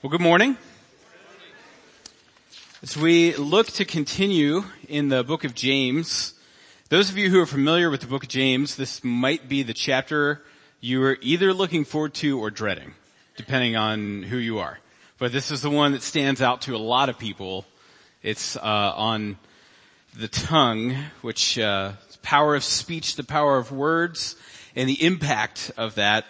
Well, good morning. As we look to continue in the book of James, those of you who are familiar with the book of James, this might be the chapter you are either looking forward to or dreading, depending on who you are. But this is the one that stands out to a lot of people. It's uh, on the tongue, which uh, power of speech, the power of words, and the impact of that.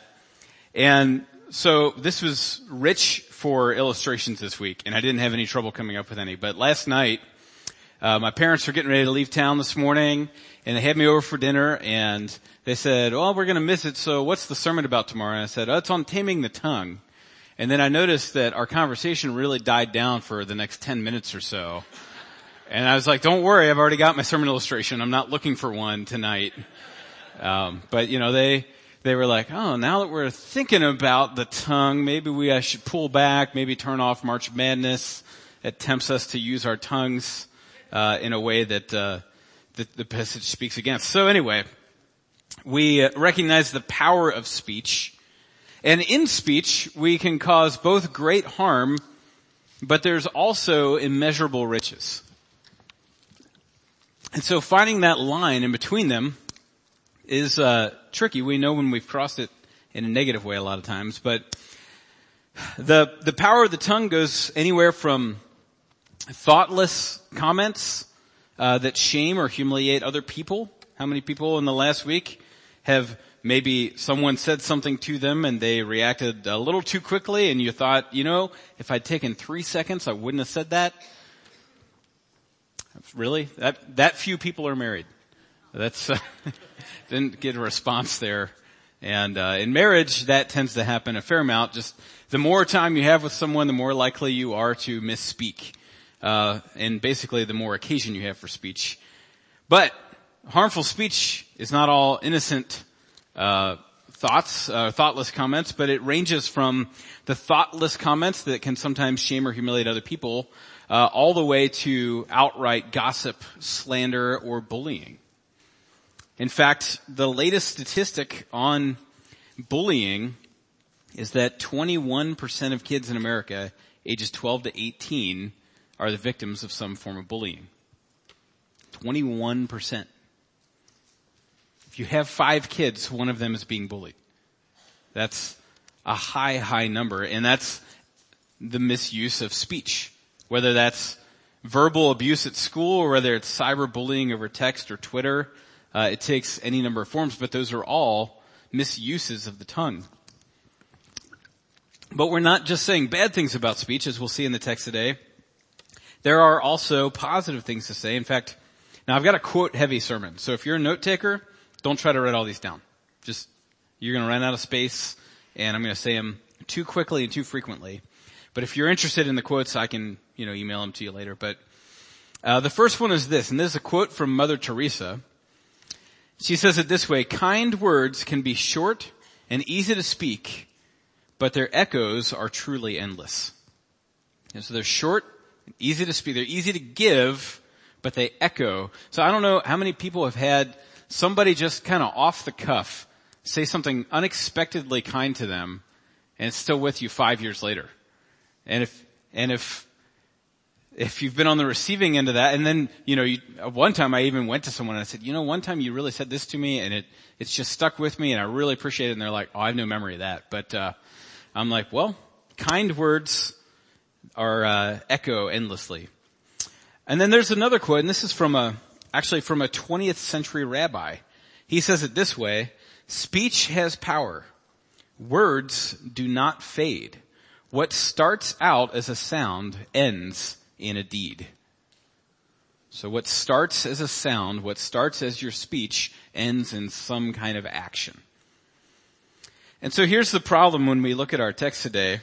And so this was rich for illustrations this week, and I didn't have any trouble coming up with any. But last night, uh, my parents were getting ready to leave town this morning, and they had me over for dinner, and they said, "Well, we're going to miss it. So, what's the sermon about tomorrow?" And I said, "Oh, it's on taming the tongue." And then I noticed that our conversation really died down for the next ten minutes or so. And I was like, "Don't worry, I've already got my sermon illustration. I'm not looking for one tonight." Um, but you know, they they were like, oh, now that we're thinking about the tongue, maybe we I should pull back, maybe turn off March Madness. It tempts us to use our tongues uh, in a way that uh, the, the passage speaks against. So anyway, we uh, recognize the power of speech, and in speech we can cause both great harm, but there's also immeasurable riches. And so finding that line in between them is uh, tricky. We know when we've crossed it in a negative way a lot of times, but the the power of the tongue goes anywhere from thoughtless comments uh, that shame or humiliate other people. How many people in the last week have maybe someone said something to them and they reacted a little too quickly, and you thought, you know, if I'd taken three seconds, I wouldn't have said that. Really? That that few people are married. That's uh, didn't get a response there. And uh, in marriage, that tends to happen a fair amount. Just the more time you have with someone, the more likely you are to misspeak, uh, and basically the more occasion you have for speech. But harmful speech is not all innocent uh, thoughts, uh, thoughtless comments, but it ranges from the thoughtless comments that can sometimes shame or humiliate other people, uh, all the way to outright gossip, slander, or bullying. In fact, the latest statistic on bullying is that 21% of kids in America ages 12 to 18 are the victims of some form of bullying. 21%. If you have five kids, one of them is being bullied. That's a high, high number, and that's the misuse of speech. Whether that's verbal abuse at school or whether it's cyberbullying over text or Twitter, uh, it takes any number of forms, but those are all misuses of the tongue. But we're not just saying bad things about speech, as we'll see in the text today. There are also positive things to say. In fact, now I've got a quote heavy sermon. So if you're a note taker, don't try to write all these down. Just, you're gonna run out of space and I'm gonna say them too quickly and too frequently. But if you're interested in the quotes, I can, you know, email them to you later. But, uh, the first one is this, and this is a quote from Mother Teresa. She says it this way, kind words can be short and easy to speak, but their echoes are truly endless. And so they're short and easy to speak. They're easy to give, but they echo. So I don't know how many people have had somebody just kind of off the cuff say something unexpectedly kind to them and it's still with you five years later. And if, and if if you've been on the receiving end of that, and then, you know, you, one time I even went to someone and I said, you know, one time you really said this to me and it, it's just stuck with me and I really appreciate it. And they're like, oh, I have no memory of that. But, uh, I'm like, well, kind words are, uh, echo endlessly. And then there's another quote, and this is from a, actually from a 20th century rabbi. He says it this way, speech has power. Words do not fade. What starts out as a sound ends in a deed. So what starts as a sound, what starts as your speech, ends in some kind of action. And so here's the problem when we look at our text today.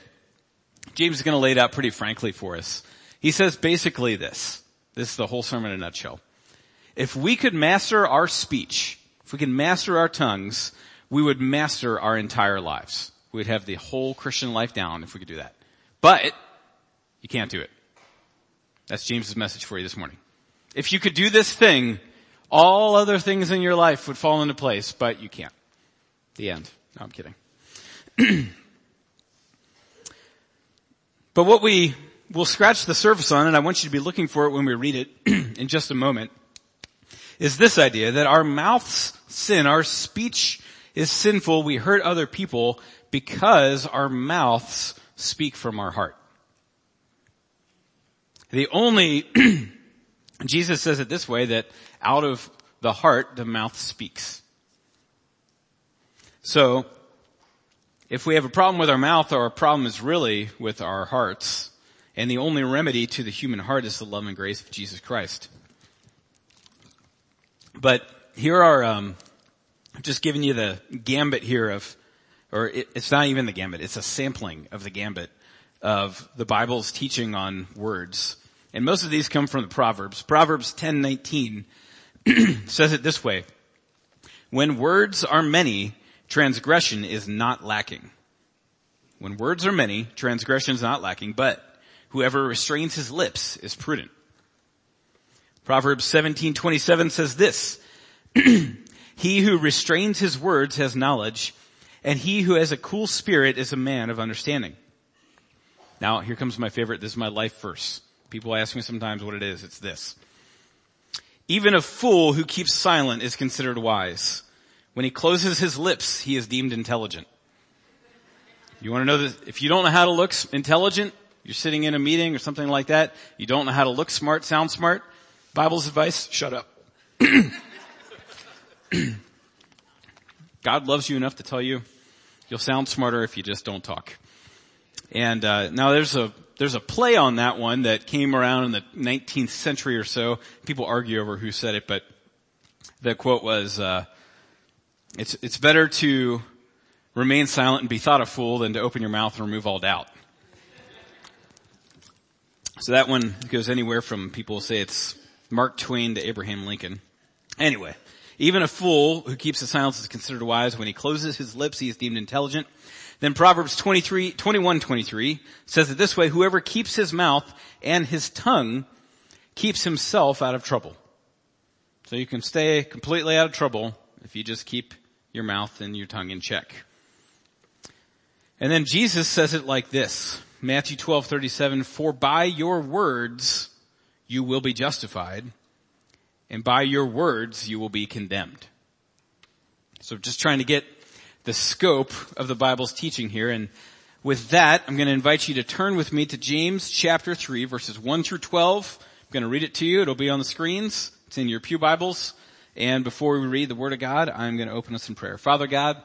James is going to lay it out pretty frankly for us. He says basically this. This is the whole sermon in a nutshell. If we could master our speech, if we could master our tongues, we would master our entire lives. We'd have the whole Christian life down if we could do that. But you can't do it. That's James's message for you this morning. If you could do this thing, all other things in your life would fall into place, but you can't. The end. No, I'm kidding. But what we will scratch the surface on, and I want you to be looking for it when we read it in just a moment, is this idea that our mouths sin, our speech is sinful, we hurt other people because our mouths speak from our heart. The only, Jesus says it this way, that out of the heart, the mouth speaks. So, if we have a problem with our mouth, our problem is really with our hearts. And the only remedy to the human heart is the love and grace of Jesus Christ. But here are, um, just giving you the gambit here of, or it, it's not even the gambit, it's a sampling of the gambit of the Bible's teaching on words. And most of these come from the Proverbs. Proverbs 10:19 says it this way: When words are many, transgression is not lacking. When words are many, transgression is not lacking, but whoever restrains his lips is prudent. Proverbs 17:27 says this: He who restrains his words has knowledge, and he who has a cool spirit is a man of understanding. Now, here comes my favorite. This is my life verse. People ask me sometimes what it is. It's this. Even a fool who keeps silent is considered wise. When he closes his lips, he is deemed intelligent. You want to know that if you don't know how to look intelligent, you're sitting in a meeting or something like that, you don't know how to look smart, sound smart, Bible's advice, shut up. God loves you enough to tell you you'll sound smarter if you just don't talk. And uh, now there's a there's a play on that one that came around in the 19th century or so. People argue over who said it, but the quote was, uh, "It's it's better to remain silent and be thought a fool than to open your mouth and remove all doubt." So that one goes anywhere from people say it's Mark Twain to Abraham Lincoln. Anyway, even a fool who keeps his silence is considered wise. When he closes his lips, he is deemed intelligent. Then Proverbs 23, 21, 23 says it this way, whoever keeps his mouth and his tongue keeps himself out of trouble. So you can stay completely out of trouble if you just keep your mouth and your tongue in check. And then Jesus says it like this, Matthew 12, 37, for by your words you will be justified and by your words you will be condemned. So just trying to get the scope of the Bible's teaching here. And with that, I'm going to invite you to turn with me to James chapter 3 verses 1 through 12. I'm going to read it to you. It'll be on the screens. It's in your Pew Bibles. And before we read the Word of God, I'm going to open us in prayer. Father God,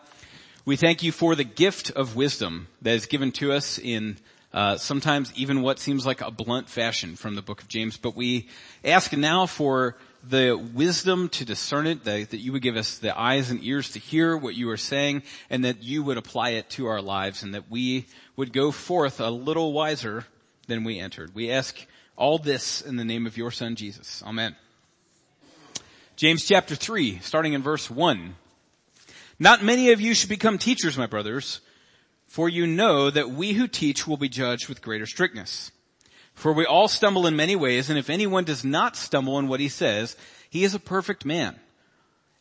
we thank you for the gift of wisdom that is given to us in uh, sometimes even what seems like a blunt fashion from the book of James. But we ask now for the wisdom to discern it, that, that you would give us the eyes and ears to hear what you are saying, and that you would apply it to our lives, and that we would go forth a little wiser than we entered. We ask all this in the name of your son Jesus. Amen. James chapter 3, starting in verse 1. Not many of you should become teachers, my brothers, for you know that we who teach will be judged with greater strictness. For we all stumble in many ways, and if anyone does not stumble in what he says, he is a perfect man,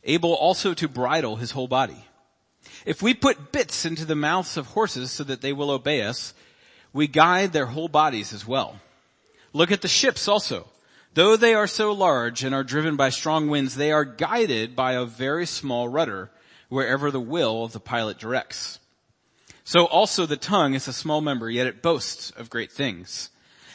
able also to bridle his whole body. If we put bits into the mouths of horses so that they will obey us, we guide their whole bodies as well. Look at the ships also. Though they are so large and are driven by strong winds, they are guided by a very small rudder wherever the will of the pilot directs. So also the tongue is a small member, yet it boasts of great things.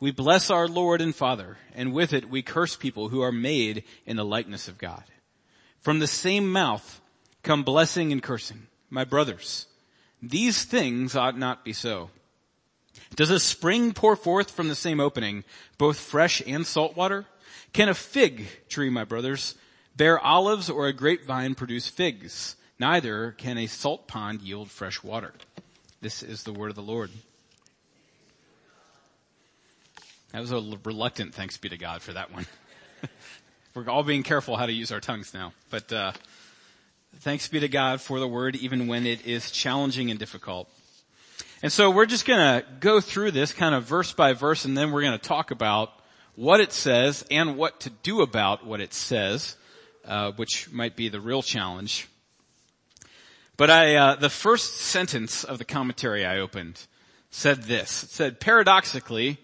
we bless our Lord and Father, and with it we curse people who are made in the likeness of God. From the same mouth come blessing and cursing. My brothers, these things ought not be so. Does a spring pour forth from the same opening, both fresh and salt water? Can a fig tree, my brothers, bear olives or a grapevine produce figs? Neither can a salt pond yield fresh water. This is the word of the Lord. That was a reluctant thanks be to God for that one. We're all being careful how to use our tongues now. But uh, thanks be to God for the word even when it is challenging and difficult. And so we're just gonna go through this kind of verse by verse and then we're gonna talk about what it says and what to do about what it says, uh, which might be the real challenge. But I, uh, the first sentence of the commentary I opened said this. It said, paradoxically,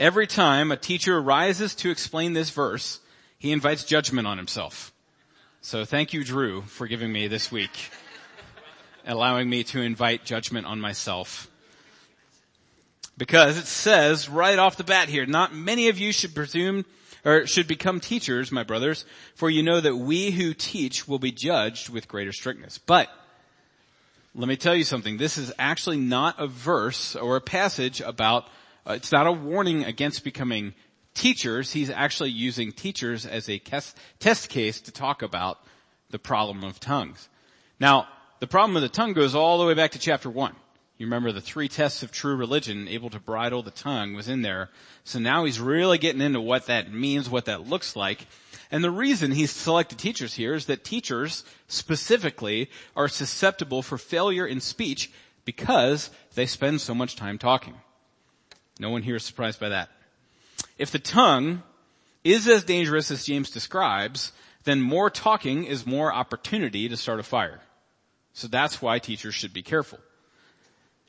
Every time a teacher rises to explain this verse, he invites judgment on himself. So thank you, Drew, for giving me this week, allowing me to invite judgment on myself. Because it says right off the bat here, not many of you should presume or should become teachers, my brothers, for you know that we who teach will be judged with greater strictness. But let me tell you something. This is actually not a verse or a passage about Uh, it's not a warning against becoming teachers. He's actually using teachers as a test case to talk about the problem of tongues. Now, the problem of the tongue goes all the way back to chapter one. You remember the three tests of true religion, able to bridle the tongue was in there. So now he's really getting into what that means, what that looks like. And the reason he's selected teachers here is that teachers specifically are susceptible for failure in speech because they spend so much time talking. No one here is surprised by that. If the tongue is as dangerous as James describes, then more talking is more opportunity to start a fire. So that's why teachers should be careful.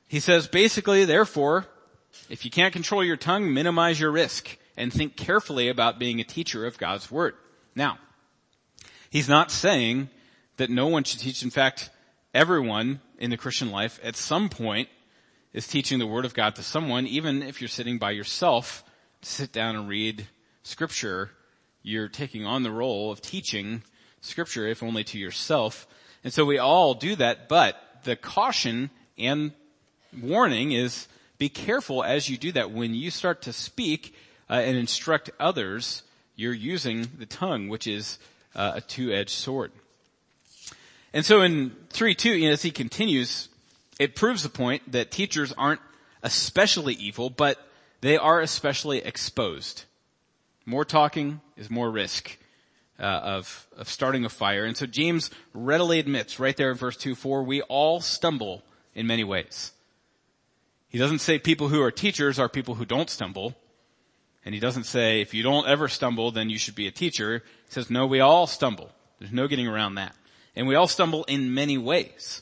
He says basically, therefore, if you can't control your tongue, minimize your risk and think carefully about being a teacher of God's Word. Now, he's not saying that no one should teach. In fact, everyone in the Christian life at some point is teaching the Word of God to someone, even if you're sitting by yourself, to sit down and read Scripture, you're taking on the role of teaching Scripture, if only to yourself. And so we all do that, but the caution and warning is be careful as you do that. When you start to speak uh, and instruct others, you're using the tongue, which is uh, a two-edged sword. And so in 3-2, you as he continues, it proves the point that teachers aren't especially evil, but they are especially exposed. More talking is more risk uh, of of starting a fire, and so James readily admits right there in verse two, for we all stumble in many ways. He doesn't say people who are teachers are people who don't stumble. And he doesn't say, if you don't ever stumble, then you should be a teacher. He says, no, we all stumble. There's no getting around that. And we all stumble in many ways.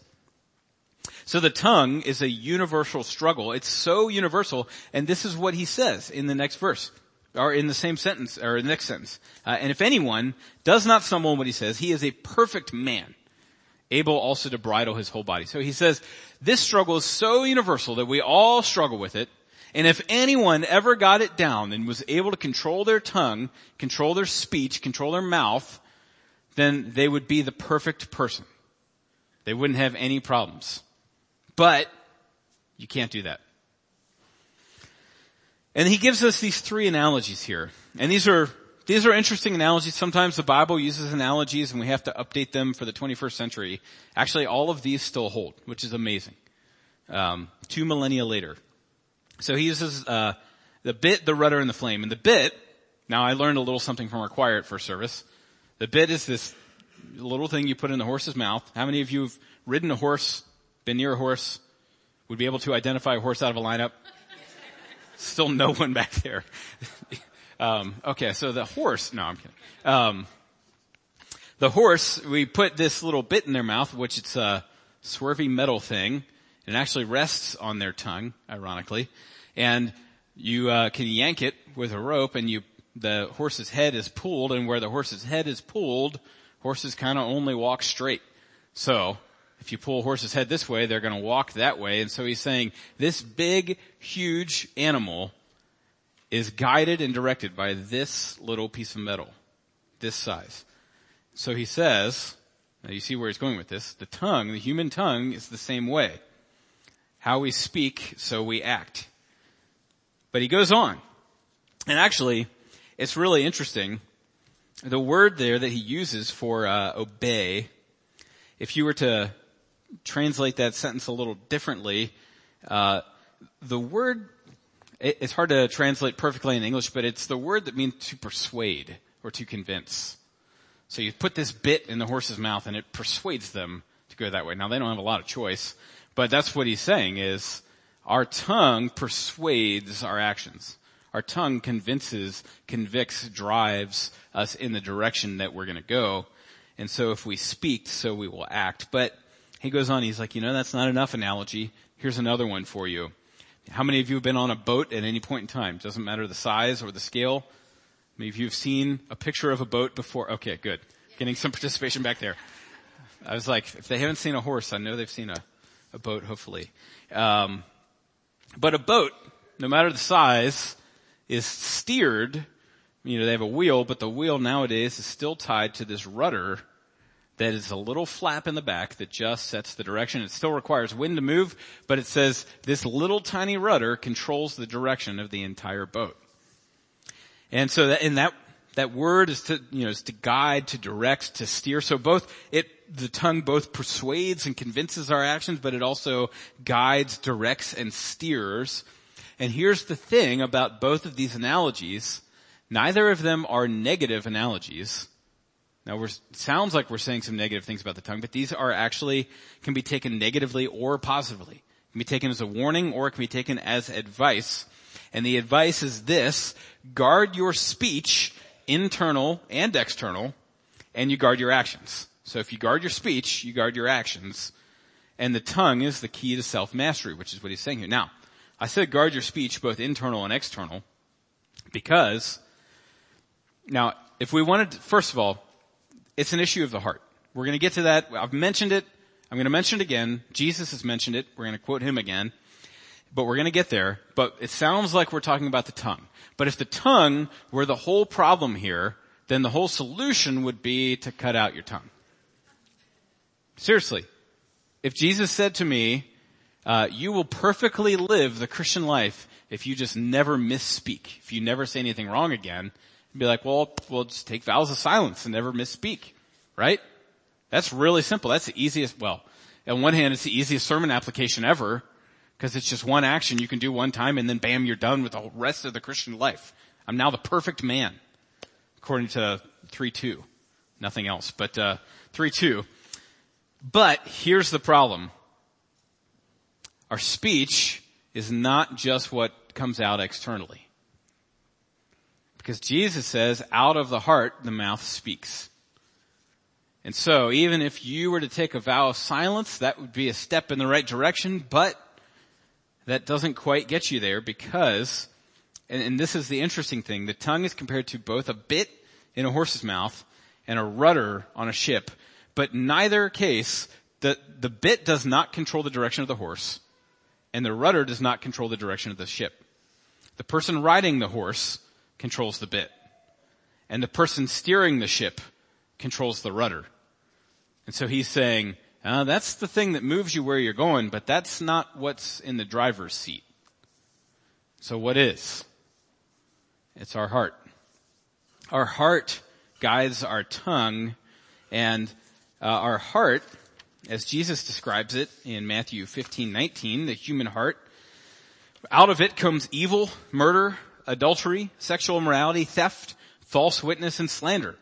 So the tongue is a universal struggle. It's so universal, and this is what he says in the next verse, or in the same sentence, or in the next sentence. Uh, and if anyone does not stumble in what he says, he is a perfect man, able also to bridle his whole body. So he says, this struggle is so universal that we all struggle with it, and if anyone ever got it down and was able to control their tongue, control their speech, control their mouth, then they would be the perfect person. They wouldn't have any problems. But you can't do that. And he gives us these three analogies here. And these are, these are interesting analogies. Sometimes the Bible uses analogies and we have to update them for the 21st century. Actually, all of these still hold, which is amazing. Um, two millennia later. So he uses, uh, the bit, the rudder, and the flame. And the bit, now I learned a little something from our choir at first service. The bit is this little thing you put in the horse's mouth. How many of you have ridden a horse been near a horse, would be able to identify a horse out of a lineup. Still no one back there. um, okay, so the horse, no, I'm kidding. Um, the horse, we put this little bit in their mouth, which it's a swervy metal thing. And it actually rests on their tongue, ironically. And you uh, can yank it with a rope and you, the horse's head is pulled and where the horse's head is pulled, horses kind of only walk straight. So, if you pull a horse's head this way, they're going to walk that way. And so he's saying this big, huge animal is guided and directed by this little piece of metal, this size. So he says, now you see where he's going with this, the tongue, the human tongue is the same way. How we speak, so we act. But he goes on. And actually, it's really interesting. The word there that he uses for uh, obey, if you were to translate that sentence a little differently, uh, the word it's hard to translate perfectly in English, but it's the word that means to persuade or to convince. So you put this bit in the horse's mouth and it persuades them to go that way. Now they don't have a lot of choice, but that's what he's saying is our tongue persuades our actions. Our tongue convinces, convicts, drives us in the direction that we're gonna go. And so if we speak, so we will act. But he goes on, he's like, you know, that's not enough analogy. Here's another one for you. How many of you have been on a boat at any point in time? Doesn't matter the size or the scale. Maybe you've seen a picture of a boat before. Okay, good. Getting some participation back there. I was like, if they haven't seen a horse, I know they've seen a, a boat, hopefully. Um, but a boat, no matter the size, is steered. You know, they have a wheel, but the wheel nowadays is still tied to this rudder that is a little flap in the back that just sets the direction. It still requires wind to move, but it says this little tiny rudder controls the direction of the entire boat. And so that, and that, that word is to, you know, is to guide, to direct, to steer. So both, it, the tongue both persuades and convinces our actions, but it also guides, directs, and steers. And here's the thing about both of these analogies. Neither of them are negative analogies. Now we're, sounds like we're saying some negative things about the tongue, but these are actually, can be taken negatively or positively. It can be taken as a warning or it can be taken as advice. And the advice is this, guard your speech, internal and external, and you guard your actions. So if you guard your speech, you guard your actions. And the tongue is the key to self-mastery, which is what he's saying here. Now, I said guard your speech, both internal and external, because, now, if we wanted, to, first of all, it's an issue of the heart. We're gonna get to that. I've mentioned it. I'm gonna mention it again. Jesus has mentioned it. We're gonna quote him again but we're gonna get there. But it sounds like we're talking about the tongue. But if the tongue were the whole problem here, then the whole solution would be to cut out your tongue. Seriously. If Jesus said to me, uh, you will perfectly live the Christian life if you just never misspeak, if you never say anything wrong again, be like, well, we'll just take vows of silence and never misspeak, right? That's really simple. That's the easiest, well, on one hand, it's the easiest sermon application ever, because it's just one action you can do one time and then bam, you're done with the rest of the Christian life. I'm now the perfect man, according to 3-2. Nothing else, but, uh, 3-2. But here's the problem. Our speech is not just what comes out externally. Because Jesus says, out of the heart, the mouth speaks. And so, even if you were to take a vow of silence, that would be a step in the right direction, but that doesn't quite get you there because, and, and this is the interesting thing, the tongue is compared to both a bit in a horse's mouth and a rudder on a ship, but neither case, the, the bit does not control the direction of the horse, and the rudder does not control the direction of the ship. The person riding the horse controls the bit, and the person steering the ship controls the rudder. And so he's saying, uh, that's the thing that moves you where you're going, but that's not what's in the driver's seat. So what is? It's our heart. Our heart guides our tongue and uh, our heart, as Jesus describes it in Matthew 15, 19, the human heart, out of it comes evil, murder, adultery, sexual immorality, theft, false witness, and slander.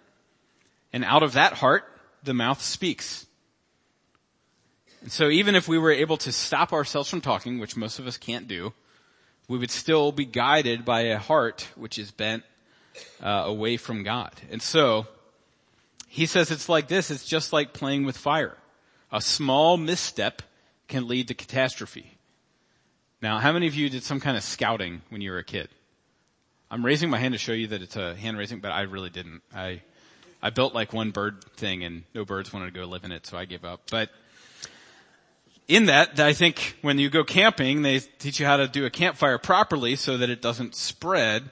And out of that heart, the mouth speaks. And so even if we were able to stop ourselves from talking, which most of us can't do, we would still be guided by a heart which is bent uh, away from God. And so he says it's like this, it's just like playing with fire. A small misstep can lead to catastrophe. Now, how many of you did some kind of scouting when you were a kid? I'm raising my hand to show you that it's a hand raising, but I really didn't. I, I built like one bird thing and no birds wanted to go live in it, so I gave up. But in that, I think when you go camping, they teach you how to do a campfire properly so that it doesn't spread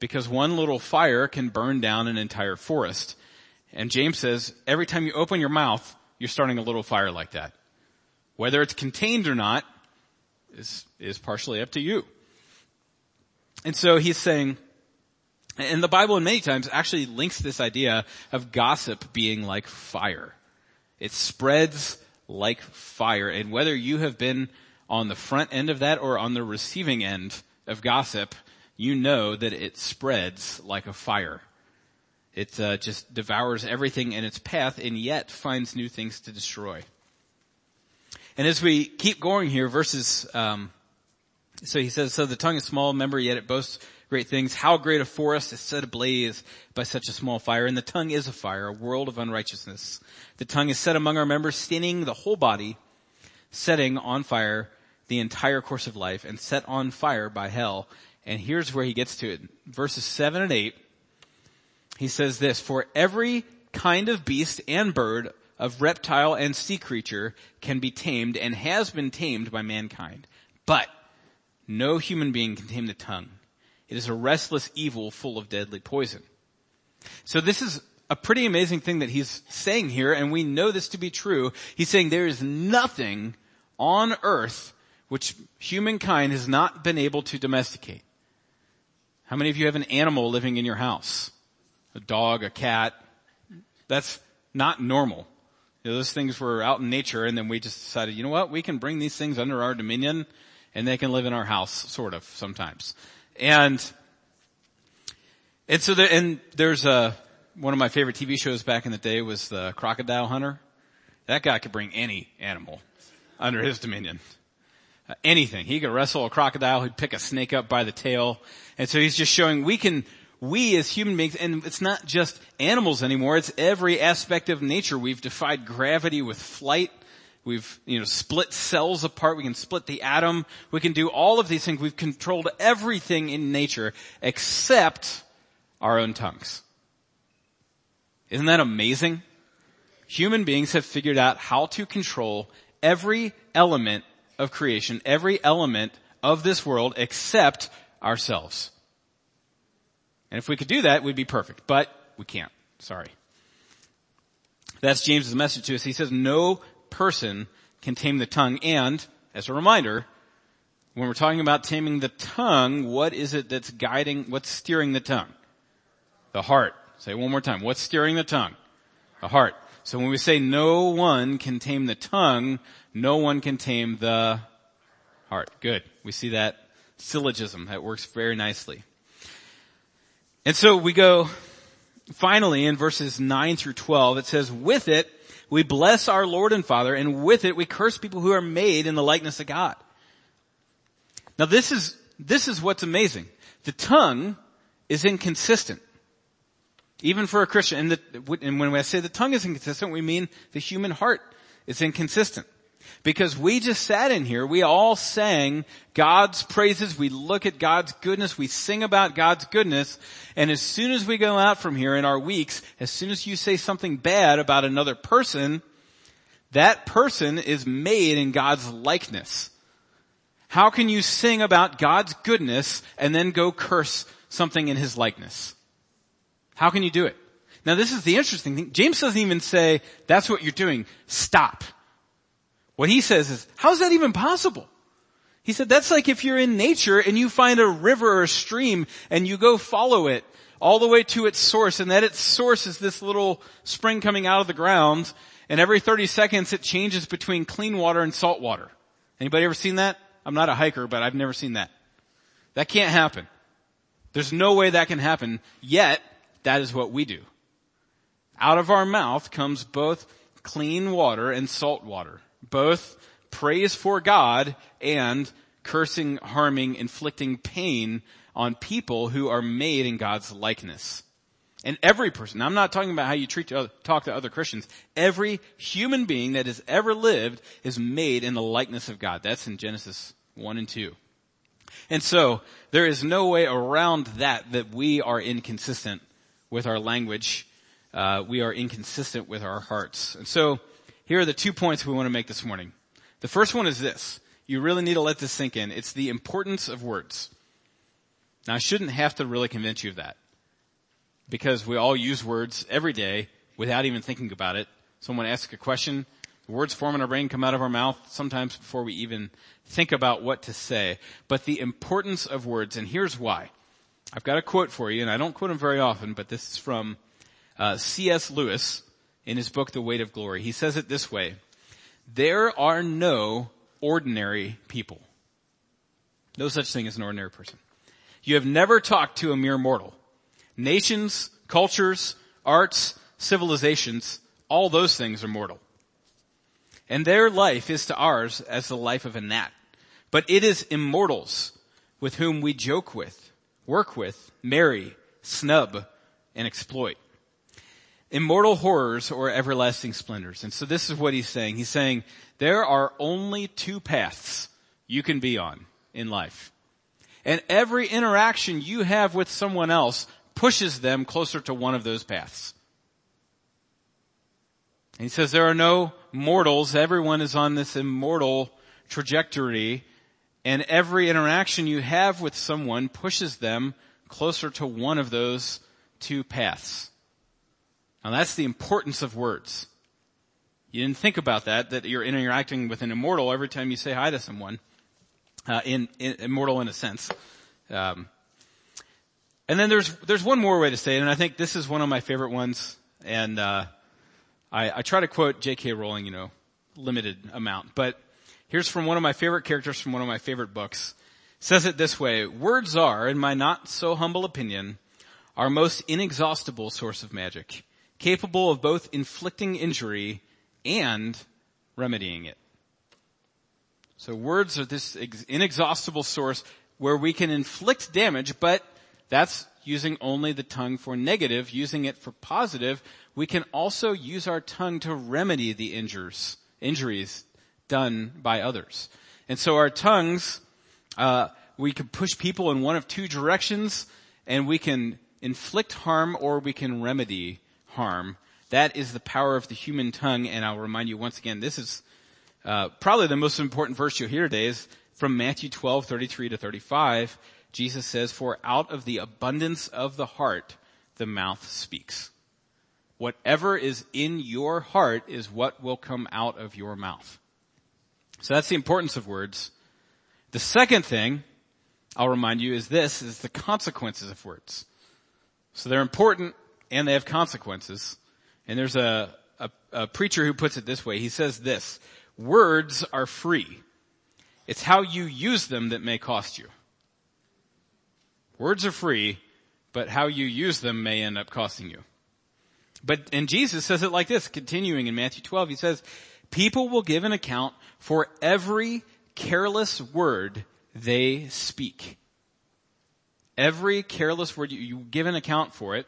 because one little fire can burn down an entire forest. And James says, every time you open your mouth, you're starting a little fire like that. Whether it's contained or not is, is partially up to you. And so he's saying, and the Bible in many times actually links this idea of gossip being like fire. It spreads like fire. And whether you have been on the front end of that or on the receiving end of gossip, you know that it spreads like a fire. It uh, just devours everything in its path and yet finds new things to destroy. And as we keep going here, verses, um, so he says, so the tongue is small, member, yet it boasts great things. How great a forest is set ablaze by such a small fire. And the tongue is a fire, a world of unrighteousness. The tongue is set among our members, staining the whole body, setting on fire the entire course of life, and set on fire by hell. And here's where he gets to it. Verses 7 and 8, he says this, For every kind of beast and bird of reptile and sea creature can be tamed and has been tamed by mankind. But no human being can tame the tongue. It is a restless evil full of deadly poison. So this is a pretty amazing thing that he's saying here, and we know this to be true. He's saying there is nothing on earth which humankind has not been able to domesticate. How many of you have an animal living in your house? A dog, a cat? That's not normal. You know, those things were out in nature and then we just decided, you know what, we can bring these things under our dominion and they can live in our house, sort of, sometimes. And, and so there, and there's a, one of my favorite TV shows back in the day was the Crocodile Hunter. That guy could bring any animal under his dominion. Uh, anything. He could wrestle a crocodile, he'd pick a snake up by the tail. And so he's just showing we can, we as human beings, and it's not just animals anymore, it's every aspect of nature. We've defied gravity with flight. We've, you know, split cells apart. We can split the atom. We can do all of these things. We've controlled everything in nature except our own tongues. Isn't that amazing? Human beings have figured out how to control every element of creation, every element of this world except ourselves. And if we could do that, we'd be perfect. But we can't. Sorry. That's James's message to us. He says no person can tame the tongue and, as a reminder, when we're talking about taming the tongue, what is it that's guiding, what's steering the tongue? The heart. Say it one more time. What's steering the tongue? The heart. So when we say no one can tame the tongue, no one can tame the heart. Good. We see that syllogism. That works very nicely. And so we go finally in verses 9 through 12. It says, with it, we bless our Lord and Father, and with it we curse people who are made in the likeness of God. Now this is, this is what's amazing. The tongue is inconsistent. Even for a Christian. And, the, and when I say the tongue is inconsistent, we mean the human heart is inconsistent. Because we just sat in here, we all sang God's praises, we look at God's goodness, we sing about God's goodness, and as soon as we go out from here in our weeks, as soon as you say something bad about another person, that person is made in God's likeness. How can you sing about God's goodness and then go curse something in His likeness? How can you do it? Now this is the interesting thing. James doesn't even say, that's what you're doing. Stop. What he says is, how is that even possible? He said, that's like if you're in nature and you find a river or a stream and you go follow it all the way to its source and that its source is this little spring coming out of the ground and every 30 seconds it changes between clean water and salt water. Anybody ever seen that? I'm not a hiker, but I've never seen that. That can't happen. There's no way that can happen, yet that is what we do. Out of our mouth comes both clean water and salt water both praise for God and cursing, harming, inflicting pain on people who are made in God's likeness. And every person, I'm not talking about how you treat other, talk to other Christians. Every human being that has ever lived is made in the likeness of God. That's in Genesis 1 and 2. And so, there is no way around that that we are inconsistent with our language. Uh, we are inconsistent with our hearts. And so, here are the two points we want to make this morning. The first one is this. You really need to let this sink in. It's the importance of words. Now I shouldn't have to really convince you of that. Because we all use words every day without even thinking about it. Someone asks a question, the words form in our brain, come out of our mouth, sometimes before we even think about what to say. But the importance of words, and here's why. I've got a quote for you, and I don't quote him very often, but this is from uh, C.S. Lewis, in his book, The Weight of Glory. He says it this way. There are no ordinary people. No such thing as an ordinary person. You have never talked to a mere mortal. Nations, cultures, arts, civilizations, all those things are mortal. And their life is to ours as the life of a gnat. But it is immortals with whom we joke with, work with, marry, snub, and exploit. Immortal horrors or everlasting splendors. And so this is what he's saying. He's saying there are only two paths you can be on in life. And every interaction you have with someone else pushes them closer to one of those paths. And he says there are no mortals. Everyone is on this immortal trajectory and every interaction you have with someone pushes them closer to one of those two paths. Now that's the importance of words. You didn't think about that, that you're interacting with an immortal every time you say hi to someone. Uh, in, in, immortal in a sense. Um, and then there's there's one more way to say it, and I think this is one of my favorite ones. And uh, I, I try to quote J.K. Rowling, you know, limited amount, but here's from one of my favorite characters from one of my favorite books. It says it this way: Words are, in my not so humble opinion, our most inexhaustible source of magic, capable of both inflicting injury and remedying it. So words are this inexhaustible source where we can inflict damage, but that's using only the tongue for negative, using it for positive. We can also use our tongue to remedy the injures, injuries done by others. And so our tongues, uh, we can push people in one of two directions, and we can inflict harm or we can remedy harm. That is the power of the human tongue, and I'll remind you once again, this is uh, probably the most important verse you'll hear today is from Matthew 12, 33 to 35. Jesus says, for out of the abundance of the heart, the mouth speaks. Whatever is in your heart is what will come out of your mouth. So that's the importance of words. The second thing I'll remind you is this, is the consequences of words. So they're important and they have consequences. And there's a, a, a preacher who puts it this way. He says this, Words are free. It's how you use them that may cost you. Words are free, but how you use them may end up costing you. But, and Jesus says it like this, continuing in Matthew 12, he says, people will give an account for every careless word they speak. Every careless word, you, you give an account for it,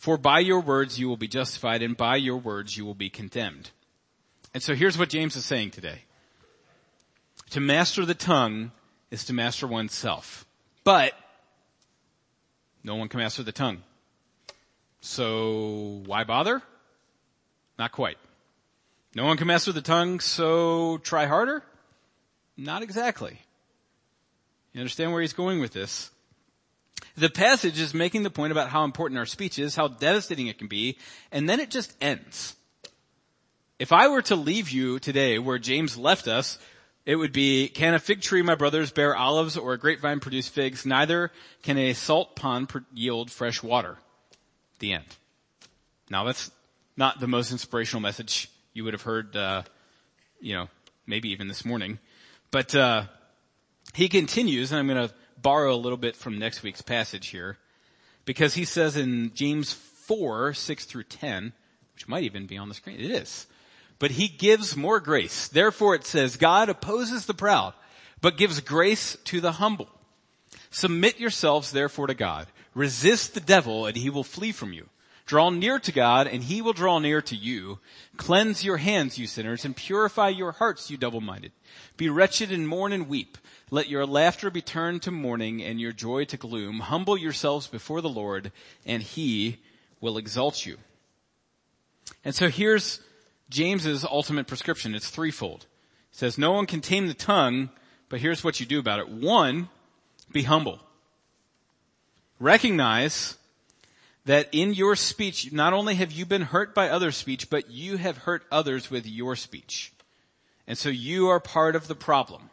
for by your words you will be justified and by your words you will be condemned. And so here's what James is saying today. To master the tongue is to master oneself. But no one can master the tongue. So why bother? Not quite. No one can master the tongue, so try harder? Not exactly. You understand where he's going with this? The passage is making the point about how important our speech is, how devastating it can be, and then it just ends. If I were to leave you today where James left us, it would be, can a fig tree, my brothers, bear olives or a grapevine produce figs? Neither can a salt pond yield fresh water. The end. Now that's not the most inspirational message you would have heard, uh, you know, maybe even this morning. But, uh, he continues, and I'm going to borrow a little bit from next week's passage here, because he says in James 4, 6 through 10, which might even be on the screen. It is but he gives more grace. Therefore it says, God opposes the proud, but gives grace to the humble. Submit yourselves therefore to God. Resist the devil and he will flee from you. Draw near to God and he will draw near to you. Cleanse your hands, you sinners, and purify your hearts, you double-minded. Be wretched and mourn and weep. Let your laughter be turned to mourning and your joy to gloom. Humble yourselves before the Lord and he will exalt you. And so here's James's ultimate prescription. It's threefold. He says, no one can tame the tongue, but here's what you do about it. One, be humble. Recognize that in your speech, not only have you been hurt by other speech, but you have hurt others with your speech. And so you are part of the problem.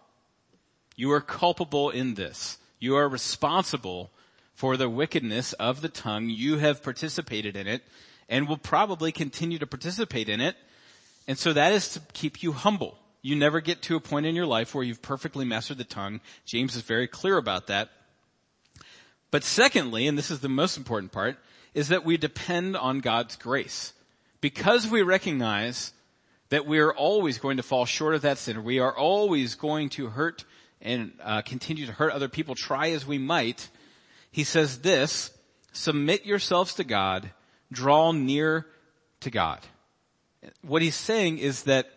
You are culpable in this. You are responsible for the wickedness of the tongue. You have participated in it and will probably continue to participate in it and so that is to keep you humble. You never get to a point in your life where you've perfectly mastered the tongue. James is very clear about that. But secondly, and this is the most important part, is that we depend on God's grace. Because we recognize that we are always going to fall short of that standard, we are always going to hurt and uh, continue to hurt other people, try as we might, he says this, submit yourselves to God, draw near to God. What he's saying is that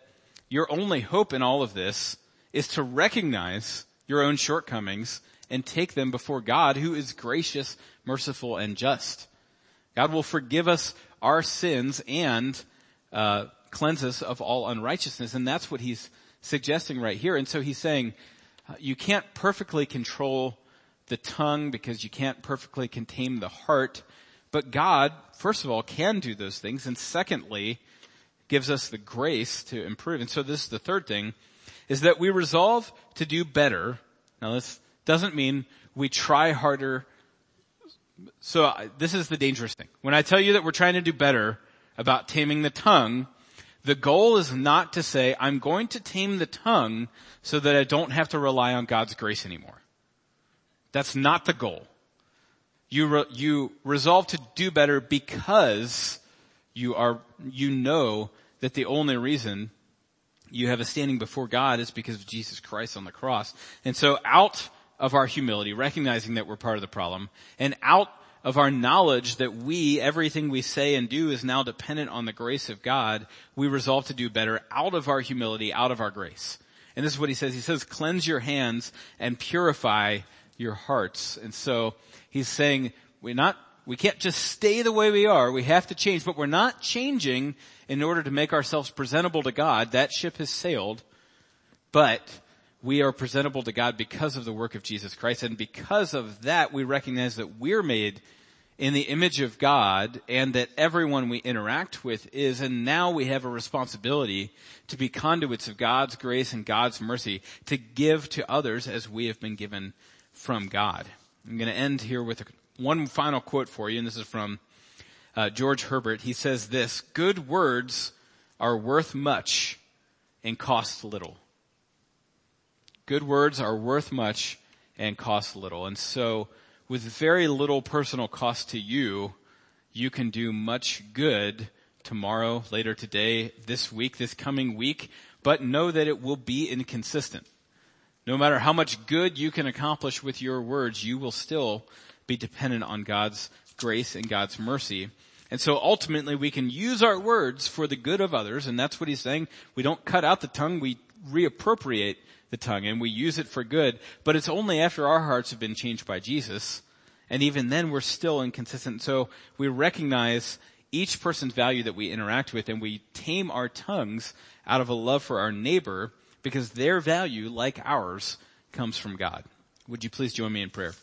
your only hope in all of this is to recognize your own shortcomings and take them before God who is gracious, merciful, and just. God will forgive us our sins and uh, cleanse us of all unrighteousness, and that's what he's suggesting right here. And so he's saying, uh, you can't perfectly control the tongue because you can't perfectly contain the heart, but God, first of all, can do those things, and secondly, gives us the grace to improve. And so this is the third thing, is that we resolve to do better. Now this doesn't mean we try harder. So uh, this is the dangerous thing. When I tell you that we're trying to do better about taming the tongue, the goal is not to say, I'm going to tame the tongue so that I don't have to rely on God's grace anymore. That's not the goal. You, re, you resolve to do better because you are, you know that the only reason you have a standing before God is because of Jesus Christ on the cross. And so out of our humility, recognizing that we're part of the problem, and out of our knowledge that we, everything we say and do is now dependent on the grace of God, we resolve to do better out of our humility, out of our grace. And this is what he says. He says, cleanse your hands and purify your hearts. And so he's saying, we're not, we can't just stay the way we are. We have to change, but we're not changing in order to make ourselves presentable to God. That ship has sailed, but we are presentable to God because of the work of Jesus Christ. And because of that, we recognize that we're made in the image of God and that everyone we interact with is, and now we have a responsibility to be conduits of God's grace and God's mercy to give to others as we have been given from God. I'm going to end here with one final quote for you, and this is from uh, George Herbert. He says this, good words are worth much and cost little. Good words are worth much and cost little. And so with very little personal cost to you, you can do much good tomorrow, later today, this week, this coming week, but know that it will be inconsistent. No matter how much good you can accomplish with your words, you will still be dependent on God's grace and God's mercy. And so ultimately we can use our words for the good of others, and that's what he's saying. We don't cut out the tongue, we reappropriate the tongue and we use it for good, but it's only after our hearts have been changed by Jesus. And even then we're still inconsistent. So we recognize each person's value that we interact with and we tame our tongues out of a love for our neighbor because their value, like ours, comes from God. Would you please join me in prayer?